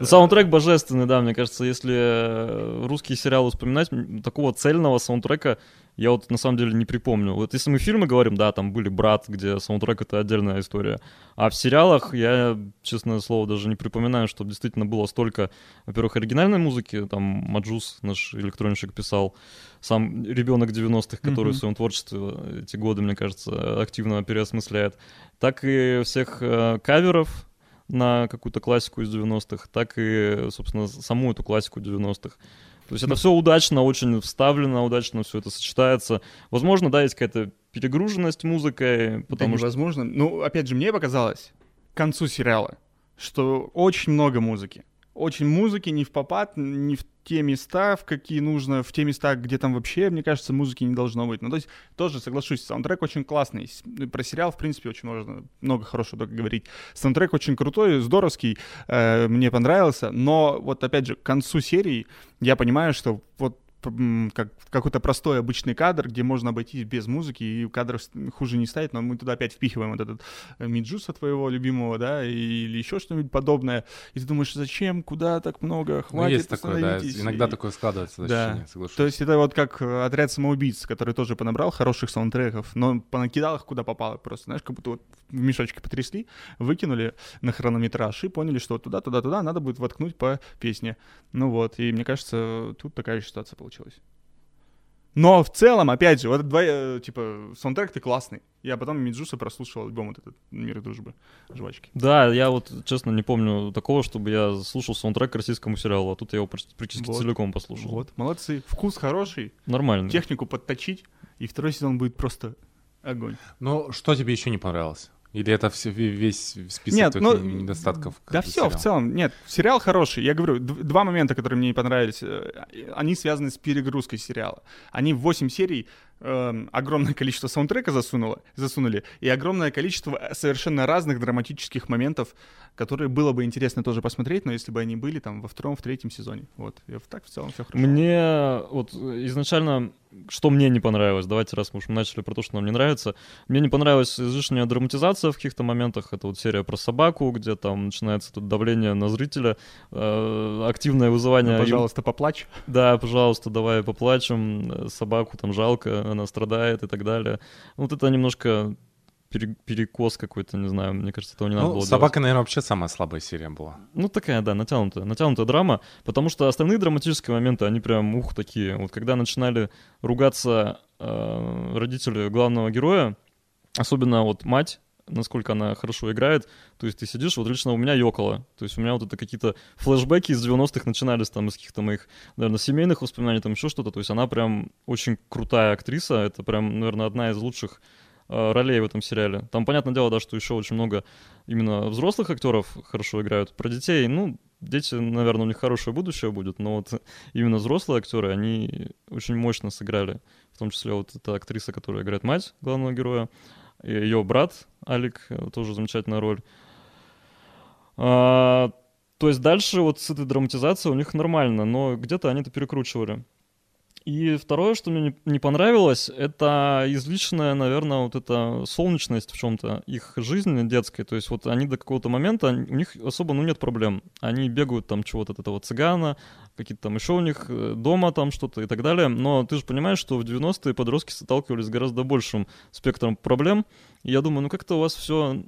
Speaker 3: Саундтрек божественный, да, мне кажется, если э, русские сериалы вспоминать, такого цельного саундтрека я вот на самом деле не припомню. Вот если мы фильмы говорим, да, там были «Брат», где саундтрек — это отдельная история. А в сериалах я, честное слово, даже не припоминаю, что действительно было столько, во-первых, оригинальной музыки, там Mujuice, наш электронщик, писал, сам ребенок 90-х, который
Speaker 1: Мгм.
Speaker 3: в своем творчестве эти годы, мне кажется, активно переосмысляет, так и всех э, каверов, на какую-то классику из 90-х, так и, собственно, саму эту классику 90-х. То есть это все удачно, очень вставлено, удачно все это сочетается. Возможно, да, есть какая-то перегруженность музыкой,
Speaker 1: Да
Speaker 3: потому что...
Speaker 1: невозможно. Ну, опять же, мне показалось к концу сериала, что очень много музыки. Очень музыки не в попад, не в те места, в какие нужно, в те места, где там вообще, мне кажется, музыки не должно быть. Ну, то есть, тоже соглашусь, саундтрек очень классный. Про сериал, в принципе, очень можно много хорошего только говорить. Саундтрек очень крутой, здоровский, э, мне понравился, но вот, опять же, к концу серии я понимаю, что вот как какой-то простой обычный кадр, где можно обойтись без музыки, и кадр хуже не ставить, но мы туда опять впихиваем вот этот э, Миджуса твоего любимого, да, или еще что-нибудь подобное. И ты думаешь, зачем, куда так много,
Speaker 2: Ну,
Speaker 1: хватит,
Speaker 2: есть такое, да. Иногда
Speaker 1: И-
Speaker 2: такое складывается
Speaker 1: Да.
Speaker 2: соглашусь.
Speaker 1: То есть это вот как э, отряд самоубийц, который тоже понабрал хороших саундтреков, но понакидал их куда попало просто, знаешь, как будто вот в мешочке потрясли, выкинули на хронометраж и поняли, что вот туда, туда, туда надо будет воткнуть по песне. Ну вот, и мне кажется, тут такая же ситуация получилась. Но в целом, опять же, вот два, э, типа, саундтрек ты классный. Я потом Миджуса прослушал альбом вот этот «Мир и дружбы» жвачки.
Speaker 3: Да, я вот, честно, не помню такого, чтобы я слушал саундтрек к российскому сериалу, а тут я его практи- практически
Speaker 1: Вот.
Speaker 3: целиком послушал.
Speaker 1: Вот, молодцы. Вкус хороший,
Speaker 3: Нормально.
Speaker 1: технику подточить, и второй сезон будет просто огонь.
Speaker 2: Ну, что тебе еще не понравилось? Или это все, весь список
Speaker 1: Нет, ну,
Speaker 2: не- недостатков?
Speaker 1: Да все, в
Speaker 2: сериала?
Speaker 1: целом, нет, сериал хороший. Я говорю, два момента, которые мне не понравились, э, они связаны с перегрузкой сериала. Они в 8 серий эм, огромное количество саундтрека засунуло, засунули, и огромное количество э, совершенно разных драматических моментов, которые было бы интересно тоже посмотреть, но если бы они были там во втором, в третьем сезоне. Вот, и так в целом все хорошо.
Speaker 3: Мне вот изначально, что мне не понравилось, давайте раз мы уж начали про то, что нам не нравится, мне не понравилась излишняя драматизация в каких-то моментах, это вот серия про собаку, где там начинается тут давление на зрителя, э, активное вызывание...
Speaker 1: Ну, пожалуйста, поплачь.
Speaker 3: Да, пожалуйста, давай поплачем, э, собаку там жалко, она страдает и так далее. Вот это немножко пере- перекос какой-то, не знаю, мне кажется, этого не надо
Speaker 2: Ну,
Speaker 3: было делать.
Speaker 2: собака, наверное, вообще самая слабая серия была.
Speaker 3: Ну, такая, да, натянутая, натянутая драма, потому что остальные драматические моменты, они прям, ух, такие. Вот когда начинали ругаться э, родители главного героя, особенно вот мать, насколько она хорошо играет, то есть ты сидишь, вот лично у меня ёкало, то есть у меня вот это какие-то флешбеки из 90-х начинались там из каких-то моих, наверное, семейных воспоминаний, там еще что-то, то есть она прям очень крутая актриса, это прям, наверное, одна из лучших э, ролей в этом сериале. Там, понятное дело, да, что еще очень много именно взрослых актеров хорошо играют. Про детей, ну, дети, наверное, у них хорошее будущее будет, но вот именно взрослые актеры, они очень мощно сыграли. В том числе вот эта актриса, которая играет мать главного героя, ее брат Алик, э, тоже замечательная роль. А, то есть дальше вот с этой драматизацией у них нормально, но где-то они это перекручивали. И второе, что мне не, понравилось, это излишняя, наверное, вот эта солнечность в чем-то их жизни детской. То есть вот они до какого-то момента, у них особо, ну, нет проблем. Они бегают там чего-то от этого цыгана, какие-то там еще у них э, дома там что-то и так далее. Но ты же понимаешь, что в 90-е подростки сталкивались с гораздо большим спектром проблем. И я думаю, ну как-то у вас все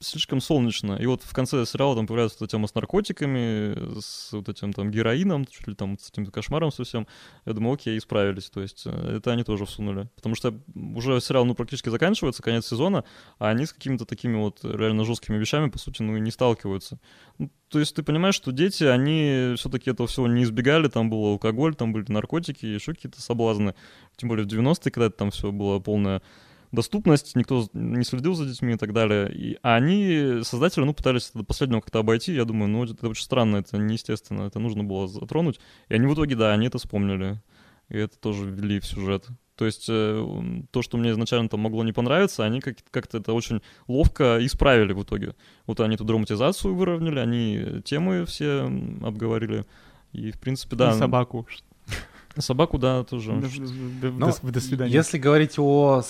Speaker 3: слишком солнечно. И вот в конце сериала там появляется эта тема с наркотиками, с вот этим там героином, чуть ли там с этим кошмаром совсем. Я думаю, окей, исправились. То есть э, это они тоже всунули. Потому что уже сериал, ну, практически заканчивается, конец сезона, а они с какими-то такими вот реально жесткими вещами, по сути, ну, и не сталкиваются. Ну, то есть ты понимаешь, что дети, они все-таки этого всего не избегали, там был алкоголь, там были наркотики, еще какие-то соблазны. Тем более в 90-е, когда это там все было полное доступность, никто не следил за детьми и так далее. И, а они, создатели, ну, пытались это до последнего как-то обойти. Я думаю, ну, это очень странно, это неестественно, это нужно было затронуть. И они в итоге, да, они это вспомнили. И это тоже ввели в сюжет. То есть э, то, что мне изначально там могло не понравиться, они как- как-то это очень ловко исправили в итоге. Вот они эту драматизацию выровняли, они темы все обговорили. И, в принципе, да.
Speaker 1: И собаку.
Speaker 3: Собаку, да, тоже.
Speaker 1: До, до-
Speaker 2: Ну,
Speaker 1: до- до свидания.
Speaker 2: Если говорить о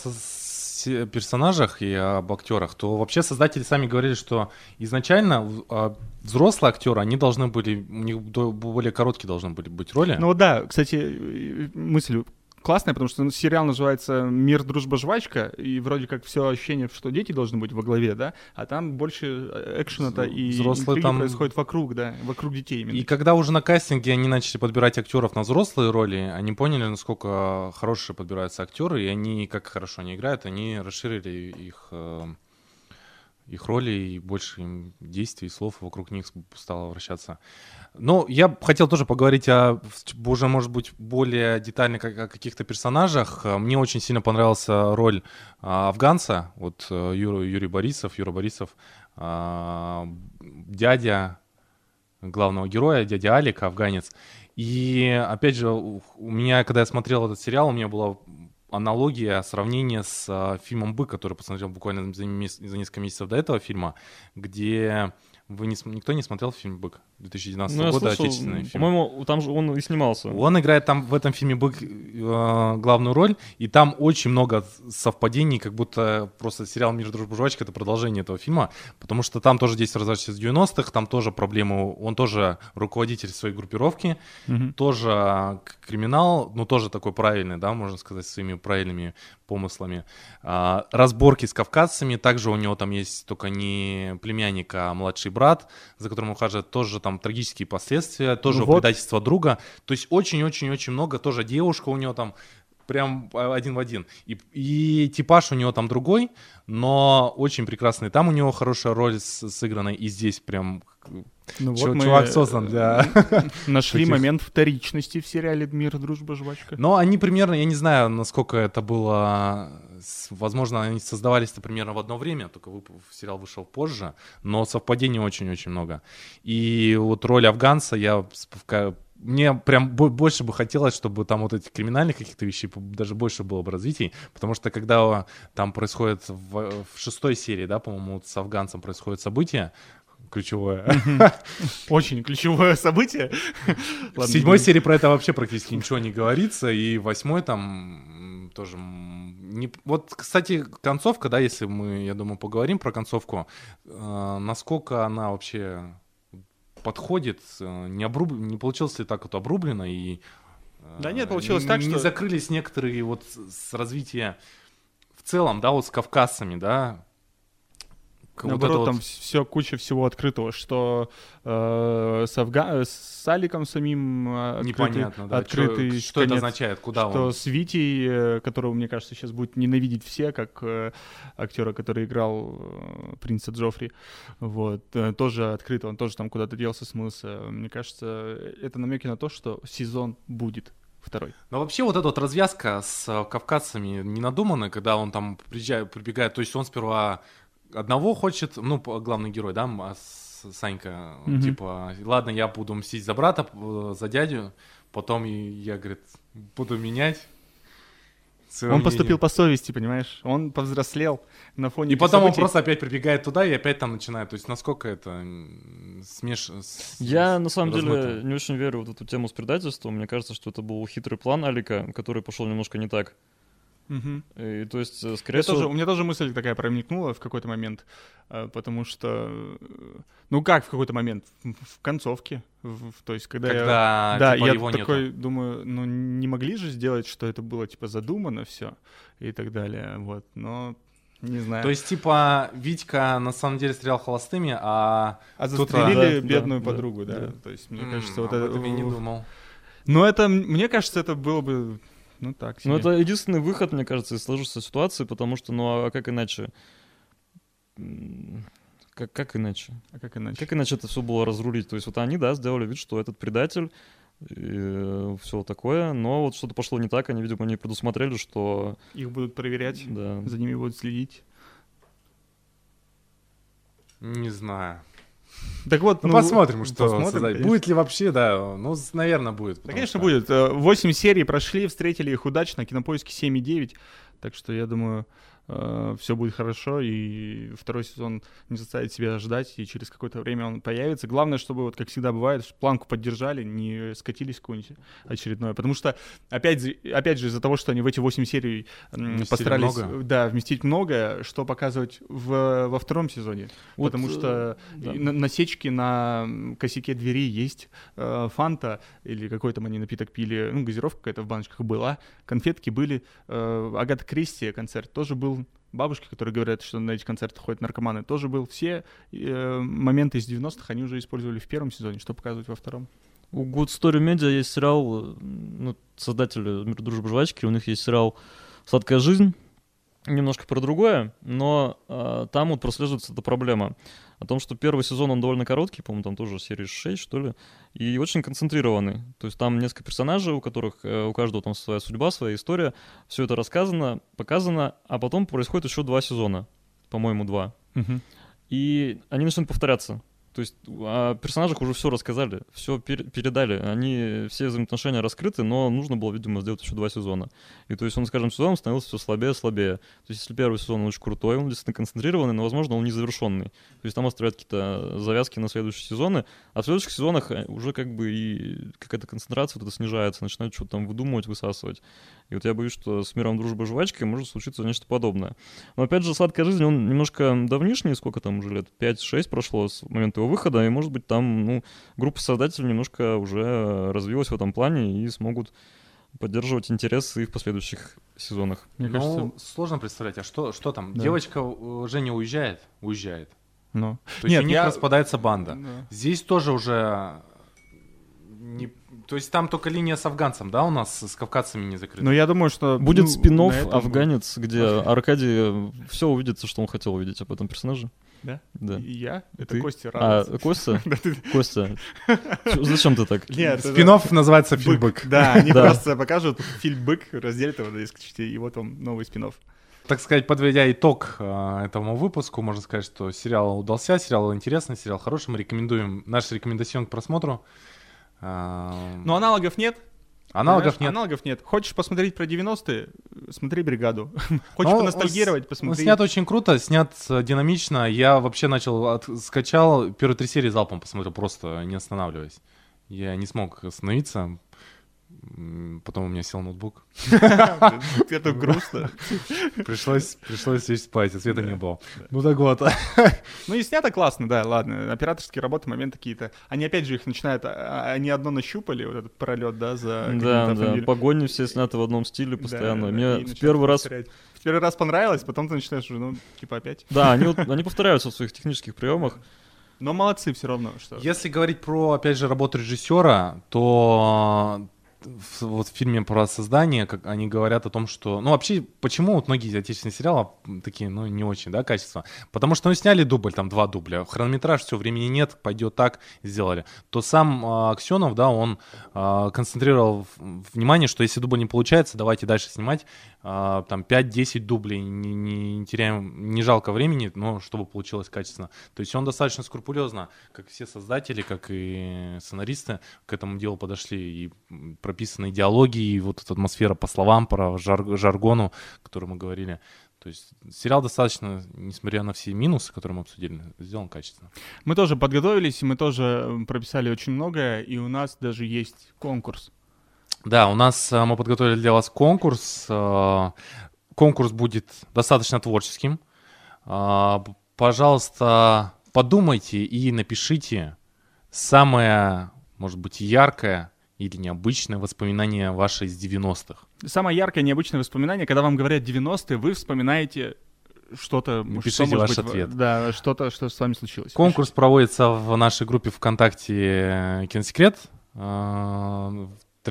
Speaker 2: персонажах и об актерах, то вообще создатели сами говорили, что изначально а, взрослые актеры, они должны были, у них более короткие должны были быть роли.
Speaker 1: Ну да, кстати, э, мысль классная, потому что ну, сериал называется «Мир, дружба, жвачка», и вроде как все ощущение, что дети должны быть во главе, да, а там больше э, экшена-то и
Speaker 2: Взрослые там-
Speaker 1: происходит вокруг, да, вокруг детей именно.
Speaker 2: И когда уже на кастинге они начали подбирать актеров на взрослые роли, они поняли, насколько хорошие подбираются актеры, и они, как хорошо они играют, они расширили их, э, их роли, и больше им действий слов вокруг них стало вращаться. Но я хотел тоже поговорить о, уже, может быть, более детально как- о каких-то персонажах. Э, Мне очень сильно понравился роль а, афганца, вот э, Юра- Юрий Борисов, Юра Борисов, а, дядя главного героя, дядя Алик, афганец. И опять же, у меня, когда я смотрел этот сериал, у меня была аналогия, сравнение с а, фильмом «Бык», который посмотрел буквально за, мес- за несколько месяцев до этого фильма, где вы не, никто не смотрел фильм «Бык». 2019
Speaker 3: Ну,
Speaker 2: года,
Speaker 3: слышал,
Speaker 2: отечественный фильм.
Speaker 3: По-моему, там же он и снимался.
Speaker 2: Он играет там в этом фильме бык э, главную роль, и там очень много совпадений, как будто просто сериал «Мир, дружба, жвачка» — это продолжение этого фильма, потому что там тоже действие разворачивается в 90-х, там тоже проблемы, он тоже руководитель своей группировки,
Speaker 1: Мгм.
Speaker 2: тоже криминал, ну тоже такой правильный, да, можно сказать, своими правильными помыслами. А, разборки с кавказцами, также у него там есть только не племянник, а младший брат, за которым ухаживает, тоже там трагические последствия, тоже
Speaker 1: Ну вот.
Speaker 2: предательство друга. То есть очень-очень-очень много, тоже девушка у него там прям а, один в один. И, и типаж у него там другой, но очень прекрасный. Там у него хорошая роль с- сыграна, и здесь прям
Speaker 1: Ну
Speaker 2: чу-
Speaker 1: вот
Speaker 2: чувак создан для...
Speaker 1: Нашли
Speaker 2: таких-
Speaker 1: момент вторичности в сериале «Мир, дружба, жвачка».
Speaker 2: Но они примерно, я не знаю, насколько это было... Возможно, они создавались-то примерно в одно время, только сериал вышел позже, но совпадений очень-очень много. И вот роль афганца я мне прям бо- больше бы хотелось, чтобы там вот этих криминальных каких-то вещей даже больше было бы развитий, потому что когда там происходит в, в шестой серии, да, по-моему, вот с афганцем происходит событие ключевое.
Speaker 1: Очень ключевое событие.
Speaker 2: В седьмой серии про это вообще практически ничего не говорится, и восьмой там тоже... Не... Вот, кстати, концовка, да, если мы, я думаю, поговорим про концовку, э, насколько она вообще подходит, э, не, обруб... не получилось ли так вот обрублено, и... э,
Speaker 1: Да нет, получилось
Speaker 2: не-
Speaker 1: так,
Speaker 2: Не
Speaker 1: что-
Speaker 2: закрылись некоторые вот с с развития в целом, да, вот с кавказцами, да, к- вот
Speaker 1: Наоборот,
Speaker 2: это
Speaker 1: там
Speaker 2: вот-
Speaker 1: все куча всего открытого, что э, с, Афга- с Аликом самим э, открытый,
Speaker 2: непонятно, да,
Speaker 1: открытый
Speaker 2: чё- что это означает, куда
Speaker 1: что
Speaker 2: он...
Speaker 1: с Витей, э, которого, мне кажется, сейчас будут ненавидеть все, как э, актера, который играл э, принца Джоффри, вот, э, тоже открыто, он тоже там куда-то делся, смылся. Мне кажется, это намеки на то, что сезон будет второй.
Speaker 2: Но вообще вот эта вот развязка с э, кавказцами не надумана, когда он там приезжает, прибегает, то есть он сперва одного хочет, ну, главный герой, да, а Санька,
Speaker 1: Мгм.
Speaker 2: типа, ладно, я буду мстить за брата, за дядю, потом и я, говорит, буду менять.
Speaker 1: он
Speaker 2: мнение.
Speaker 1: поступил по совести, понимаешь? Он повзрослел на фоне
Speaker 2: И потом он
Speaker 1: событий.
Speaker 2: просто опять прибегает туда и опять там начинает. То есть насколько это смеш... с-
Speaker 3: Я на самом деле
Speaker 2: размыто.
Speaker 3: не очень верю в эту тему с предательством. Мне кажется, что это был хитрый план Алика, который пошел немножко не так.
Speaker 1: Мгм.
Speaker 3: И, то есть, э, скорее всего,
Speaker 1: тоже, у меня тоже мысль такая промелькнула в какой-то момент, э, потому что, э, ну как в какой-то момент, в, концовке, в- в- то есть когда, я,
Speaker 2: Когда
Speaker 1: да,
Speaker 2: типа,
Speaker 1: я
Speaker 2: его нету.
Speaker 1: такой думаю, ну не могли же сделать, что это было типа задумано все и так далее, вот, но не знаю.
Speaker 2: То есть, типа, Витька на самом деле стрелял холостыми, а...
Speaker 1: а застрелили
Speaker 3: Да,
Speaker 1: бедную
Speaker 3: да,
Speaker 1: подругу, да,
Speaker 3: да.
Speaker 1: то есть мне
Speaker 2: м,
Speaker 1: кажется вот
Speaker 2: об
Speaker 1: это,
Speaker 2: этом я не думал.
Speaker 1: ну это, мне кажется, это было бы, ну так себе.
Speaker 3: Ну, это единственный выход, мне кажется, из сложившейся ситуации, потому что, ну, а как иначе? Как, как иначе?
Speaker 1: а как иначе?
Speaker 3: Как иначе это все было разрулить? То есть вот они, да, сделали вид, что этот предатель, все такое, но вот что-то пошло не так, они, видимо, не предусмотрели, что...
Speaker 1: Их будут проверять,
Speaker 3: Да.
Speaker 1: за ними будут следить.
Speaker 2: Не знаю.
Speaker 1: Так вот,
Speaker 2: Ну, посмотрим, что
Speaker 1: посмотрим.
Speaker 2: Будет ли вообще, да, ну, наверное, будет.
Speaker 1: Да, конечно,
Speaker 2: что-
Speaker 1: будет. Э, Восемь серий прошли, встретили их удачно, кинопоиски 7,9. Так что я думаю, все будет хорошо, и второй сезон не заставит себя ждать, и через какое-то время он появится. Главное, чтобы, вот как всегда бывает, планку поддержали, не скатились в какое-нибудь очередное. Потому что, опять, опять же, из-за того, что они в эти 8 серий м,
Speaker 2: Вместили
Speaker 1: постарались
Speaker 2: много.
Speaker 1: Да, вместить многое, что показывать в, во втором сезоне.
Speaker 3: Вот,
Speaker 1: потому
Speaker 3: э,
Speaker 1: что
Speaker 3: да.
Speaker 1: на- насечки на косяке двери есть, э, фанта или какой там они напиток пили, ну, газировка какая-то в баночках была, конфетки были, э, Агата Кристи концерт тоже был, бабушки, которые говорят, что на эти концерты ходят наркоманы, тоже был. Все э, моменты из 90-х они уже использовали в первом сезоне, что показывать во втором.
Speaker 3: У Good Story Media есть сериал, э, ну, создатели «Мир, дружбы, жвачки», у них есть сериал «Сладкая жизнь», немножко про другое, но э, там вот прослеживается эта проблема о том, что первый сезон, он довольно короткий, по-моему, там тоже серии 6, что ли, и очень концентрированный. То есть там несколько персонажей, у которых э, у каждого там своя судьба, своя история, все это рассказано, показано, а потом происходит еще два сезона, по-моему, два. И они начнут повторяться. То есть о персонажах уже все рассказали, все пер- передали. Они все взаимоотношения раскрыты, но нужно было, видимо, сделать еще два сезона. И то есть он с каждым сезоном становился все слабее и слабее. То есть если первый сезон он очень крутой, он действительно концентрированный, но, возможно, он незавершенный. То есть там оставляют какие-то завязки на следующие сезоны, а в следующих сезонах э, уже как бы и какая-то концентрация вот это снижается, начинают что-то там выдумывать, высасывать. И вот я боюсь, что с миром дружбы жвачки может случиться нечто подобное. Но опять же, «Сладкая жизнь», он немножко давнишний, сколько там уже лет? 5-6 прошло с момента его выхода, и может быть там, ну, группа создателей немножко уже развилась в этом плане и смогут поддерживать интерес и в последующих сезонах.
Speaker 1: Мне
Speaker 2: ну,
Speaker 1: кажется,
Speaker 2: сложно представлять, а что, что там?
Speaker 1: Да.
Speaker 2: Девочка э, Женя уезжает? Уезжает.
Speaker 1: ну.
Speaker 2: То есть
Speaker 1: Нет,
Speaker 2: у них
Speaker 1: я-
Speaker 2: распадается банда.
Speaker 1: Да.
Speaker 2: Здесь тоже уже... Не... То есть там только линия с афганцем, да, у нас с кавказцами не закрыта?
Speaker 1: Но я думаю, что...
Speaker 3: Будет
Speaker 1: ну,
Speaker 3: спин
Speaker 1: этом
Speaker 3: «Афганец», где Аркадий все увидится, что он хотел увидеть об этом персонаже.
Speaker 1: Да?
Speaker 3: Да.
Speaker 1: И Я? Это
Speaker 3: Ты?
Speaker 1: Костя
Speaker 3: А,
Speaker 1: радуется.
Speaker 3: Костя?
Speaker 1: Да, ты-
Speaker 3: Костя, зачем ты так?
Speaker 1: Нет, это-
Speaker 2: Спин-офф называется
Speaker 1: Бык.
Speaker 2: «Фильбык».
Speaker 1: Да, они
Speaker 3: Да.
Speaker 1: просто покажут фильм «Бык», разделят его на несколько и вот он, новый спин
Speaker 2: Так сказать, подведя итог э, этому выпуску, можно сказать, что сериал удался, сериал интересный, сериал хороший. Мы рекомендуем наш рекомендацион к просмотру. Э,
Speaker 1: Но аналогов нет.
Speaker 2: Аналогов
Speaker 1: понимаешь?
Speaker 2: нет.
Speaker 1: Аналогов нет. Хочешь посмотреть про 90-е? Смотри «Бригаду». Хочешь
Speaker 2: Но
Speaker 1: поностальгировать?
Speaker 2: Он
Speaker 1: Посмотри.
Speaker 2: снят очень круто, снят э, динамично. Я вообще начал, от- скачал, первые три серии залпом посмотрел, просто не останавливаясь. Я не смог остановиться. Потом у меня сел ноутбук.
Speaker 1: Это грустно.
Speaker 2: Пришлось, пришлось лечь спать, а света не было. Ну так вот.
Speaker 1: Ну и снято классно, да, ладно. Операторские работы, моменты какие-то. Они опять же их начинают, а, они одно нащупали, вот этот пролет, да, за
Speaker 3: Да, да, погони все сняты в одном стиле постоянно.
Speaker 1: да,
Speaker 3: Мне
Speaker 1: и
Speaker 3: в первый раз...
Speaker 1: В первый раз понравилось, потом ты начинаешь уже, ну, типа опять.
Speaker 3: Да, они, вот- они повторяются в своих технических приемах.
Speaker 1: Но молодцы все равно, что...
Speaker 2: Если говорить про, опять же, работу режиссера, то вот в фильме про создание, как они говорят о том, что... Ну, вообще, почему вот многие отечественные сериалы такие, ну, не очень, да, качество? Потому что, ну, сняли дубль, там, два дубля, хронометраж, все, времени нет, пойдет так, сделали. То сам а, Аксенов, да, он а, концентрировал внимание, что если дубль не получается, давайте дальше снимать, там, 5-10 дублей, не, не теряем, не жалко времени, но чтобы получилось качественно. То есть он достаточно скрупулезно, как все создатели, как и сценаристы, к этому делу подошли. И прописаны диалоги, и вот эта атмосфера по словам, по жар- жаргону, о котором мы говорили. То есть сериал достаточно, несмотря на все минусы, которые мы обсудили, сделан качественно.
Speaker 1: Мы тоже подготовились, мы тоже прописали очень многое, и у нас даже есть конкурс.
Speaker 2: Да, у нас э, мы подготовили для вас конкурс. Э, Конкурс будет достаточно творческим. Э, Пожалуйста, подумайте и напишите самое, может быть, яркое или необычное воспоминание ваше из 90-х.
Speaker 1: Самое яркое, необычное воспоминание, когда вам говорят 90-е, вы вспоминаете что-то...
Speaker 2: Напишите
Speaker 1: что,
Speaker 2: ваш
Speaker 1: быть,
Speaker 2: ответ.
Speaker 1: Да, что-то, что с вами случилось.
Speaker 2: Конкурс проводится в нашей группе ВКонтакте Киносекрет.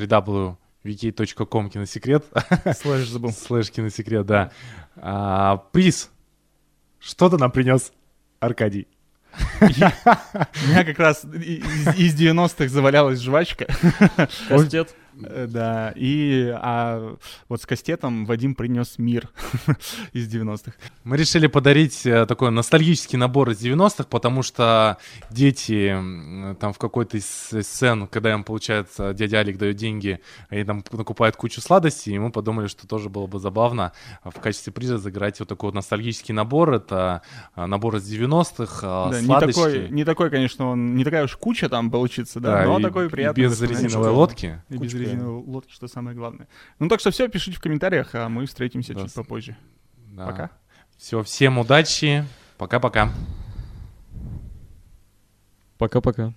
Speaker 2: www.vk.com киносекрет.
Speaker 1: Слэш забыл.
Speaker 2: Слэш киносекрет, да. А, приз. Что ты нам принес, Аркадий?
Speaker 1: У меня как раз из 90-х завалялась жвачка.
Speaker 3: Кастет.
Speaker 1: Э, Да, и а вот с кастетом Вадим принес мир из 90-х.
Speaker 2: Мы решили подарить э, такой ностальгический набор из 90-х, потому что дети там в какой-то из сцен, когда им, получается, дядя Алик дает деньги, они там накупают кучу сладостей, и мы подумали, что тоже было бы забавно в качестве приза заграть вот такой вот ностальгический набор. Это а, набор из 90-х, а,
Speaker 1: Да, не
Speaker 2: сладости.
Speaker 1: такой, не такой, конечно, он не такая уж куча там получится, да, но
Speaker 2: и-
Speaker 1: такой приятный.
Speaker 2: без резиновой лодки.
Speaker 1: И без
Speaker 2: Кучка.
Speaker 1: резиновой лодки, что самое главное. Ну так что все, пишите в комментариях, а мы встретимся
Speaker 2: Да,
Speaker 1: чуть попозже.
Speaker 2: Да.
Speaker 1: Пока.
Speaker 2: Все, всем удачи. Пока-пока.
Speaker 3: Пока-пока.